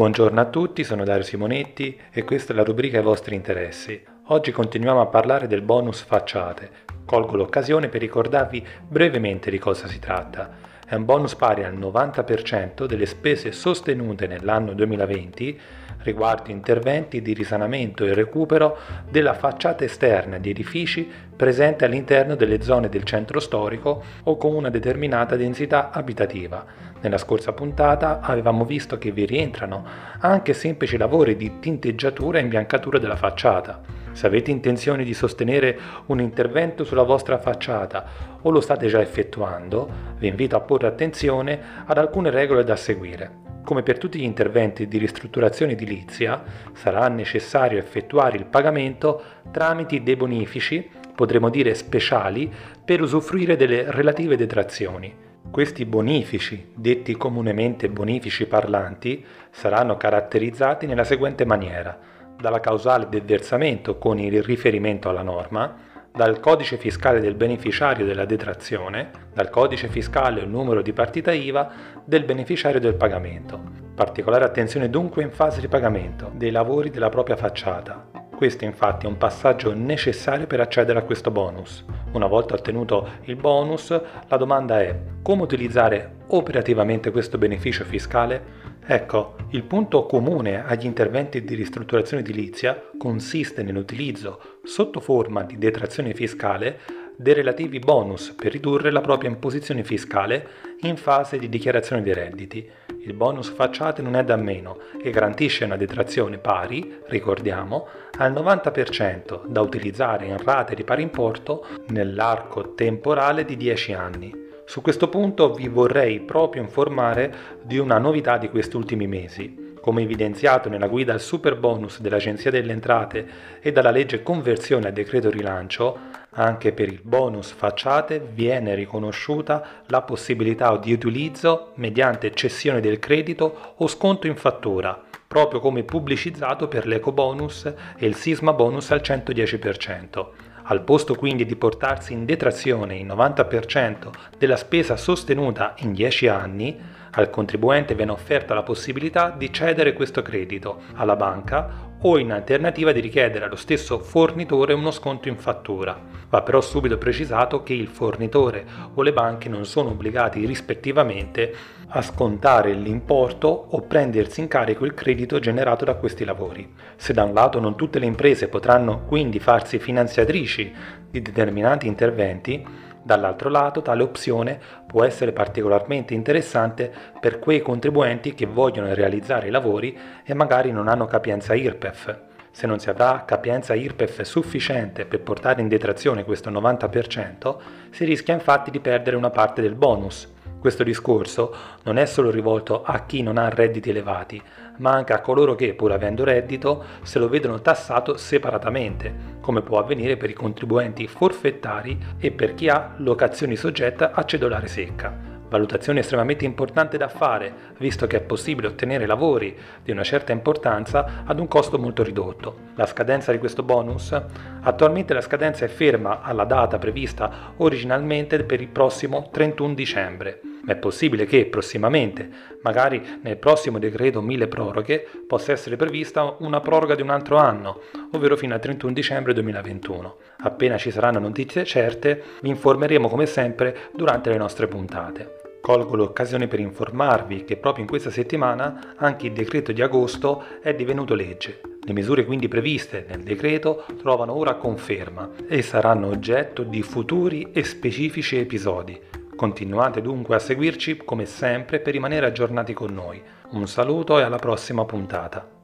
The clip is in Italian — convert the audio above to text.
Buongiorno a tutti, sono Dario Simonetti e questa è la rubrica ai vostri interessi. Oggi continuiamo a parlare del bonus facciate. Colgo l'occasione per ricordarvi brevemente di cosa si tratta. È un bonus pari al 90% delle spese sostenute nell'anno 2020 riguardo interventi di risanamento e recupero della facciata esterna di edifici presenti all'interno delle zone del centro storico o con una determinata densità abitativa. Nella scorsa puntata avevamo visto che vi rientrano anche semplici lavori di tinteggiatura e imbiancatura della facciata se avete intenzione di sostenere un intervento sulla vostra facciata o lo state già effettuando, vi invito a porre attenzione ad alcune regole da seguire. Come per tutti gli interventi di ristrutturazione edilizia, sarà necessario effettuare il pagamento tramite dei bonifici, potremmo dire speciali, per usufruire delle relative detrazioni. Questi bonifici, detti comunemente bonifici parlanti, saranno caratterizzati nella seguente maniera dalla causale del versamento con il riferimento alla norma, dal codice fiscale del beneficiario della detrazione, dal codice fiscale o numero di partita IVA del beneficiario del pagamento. Particolare attenzione dunque in fase di pagamento dei lavori della propria facciata. Questo infatti è un passaggio necessario per accedere a questo bonus. Una volta ottenuto il bonus, la domanda è come utilizzare operativamente questo beneficio fiscale? Ecco, il punto comune agli interventi di ristrutturazione edilizia consiste nell'utilizzo, sotto forma di detrazione fiscale, dei relativi bonus per ridurre la propria imposizione fiscale in fase di dichiarazione dei redditi. Il bonus facciate non è da meno e garantisce una detrazione pari, ricordiamo, al 90% da utilizzare in rate di pari importo nell'arco temporale di 10 anni. Su questo punto vi vorrei proprio informare di una novità di questi ultimi mesi. Come evidenziato nella guida al super bonus dell'Agenzia delle Entrate e dalla legge conversione al decreto rilancio, anche per il bonus facciate viene riconosciuta la possibilità di utilizzo mediante cessione del credito o sconto in fattura, proprio come pubblicizzato per l'eco bonus e il sisma bonus al 110%. Al posto quindi di portarsi in detrazione il 90% della spesa sostenuta in 10 anni, al contribuente viene offerta la possibilità di cedere questo credito alla banca o in alternativa di richiedere allo stesso fornitore uno sconto in fattura. Va però subito precisato che il fornitore o le banche non sono obbligati rispettivamente a scontare l'importo o prendersi in carico il credito generato da questi lavori. Se da un lato non tutte le imprese potranno quindi farsi finanziatrici di determinati interventi, Dall'altro lato, tale opzione può essere particolarmente interessante per quei contribuenti che vogliono realizzare i lavori e magari non hanno capienza IRPEF. Se non si avrà capienza IRPEF sufficiente per portare in detrazione questo 90%, si rischia infatti di perdere una parte del bonus, questo discorso non è solo rivolto a chi non ha redditi elevati, ma anche a coloro che, pur avendo reddito, se lo vedono tassato separatamente, come può avvenire per i contribuenti forfettari e per chi ha locazioni soggette a cedolare secca. Valutazione estremamente importante da fare, visto che è possibile ottenere lavori di una certa importanza ad un costo molto ridotto. La scadenza di questo bonus? Attualmente la scadenza è ferma alla data prevista originalmente per il prossimo 31 dicembre ma è possibile che prossimamente, magari nel prossimo decreto mille proroghe, possa essere prevista una proroga di un altro anno, ovvero fino al 31 dicembre 2021. Appena ci saranno notizie certe, vi informeremo come sempre durante le nostre puntate. Colgo l'occasione per informarvi che proprio in questa settimana anche il decreto di agosto è divenuto legge. Le misure quindi previste nel decreto trovano ora conferma e saranno oggetto di futuri e specifici episodi Continuate dunque a seguirci come sempre per rimanere aggiornati con noi. Un saluto e alla prossima puntata.